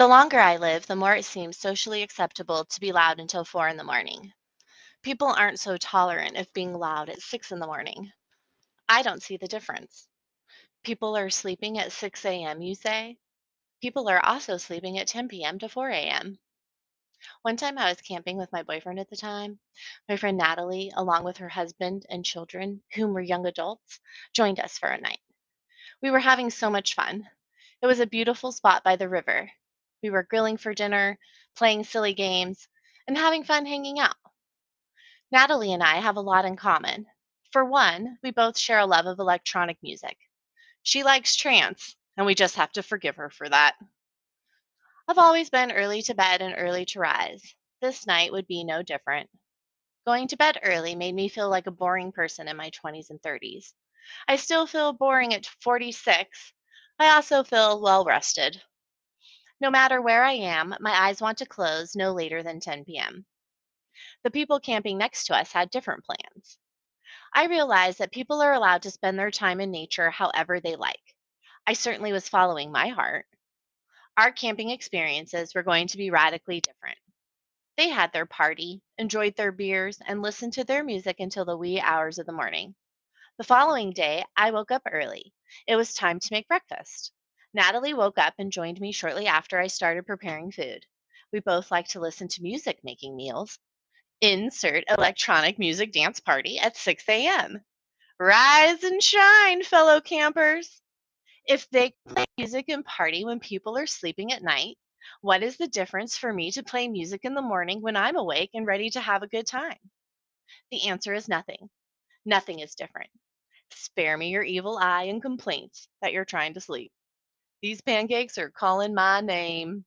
The longer I live, the more it seems socially acceptable to be loud until 4 in the morning. People aren't so tolerant of being loud at 6 in the morning. I don't see the difference. People are sleeping at 6 a.m., you say? People are also sleeping at 10 p.m. to 4 a.m. One time I was camping with my boyfriend at the time. My friend Natalie, along with her husband and children, whom were young adults, joined us for a night. We were having so much fun. It was a beautiful spot by the river. We were grilling for dinner, playing silly games, and having fun hanging out. Natalie and I have a lot in common. For one, we both share a love of electronic music. She likes trance, and we just have to forgive her for that. I've always been early to bed and early to rise. This night would be no different. Going to bed early made me feel like a boring person in my 20s and 30s. I still feel boring at 46. I also feel well rested. No matter where I am, my eyes want to close no later than 10 p.m. The people camping next to us had different plans. I realized that people are allowed to spend their time in nature however they like. I certainly was following my heart. Our camping experiences were going to be radically different. They had their party, enjoyed their beers, and listened to their music until the wee hours of the morning. The following day, I woke up early. It was time to make breakfast. Natalie woke up and joined me shortly after I started preparing food. We both like to listen to music making meals. Insert electronic music dance party at 6 a.m. Rise and shine, fellow campers. If they play music and party when people are sleeping at night, what is the difference for me to play music in the morning when I'm awake and ready to have a good time? The answer is nothing. Nothing is different. Spare me your evil eye and complaints that you're trying to sleep. These pancakes are calling my name.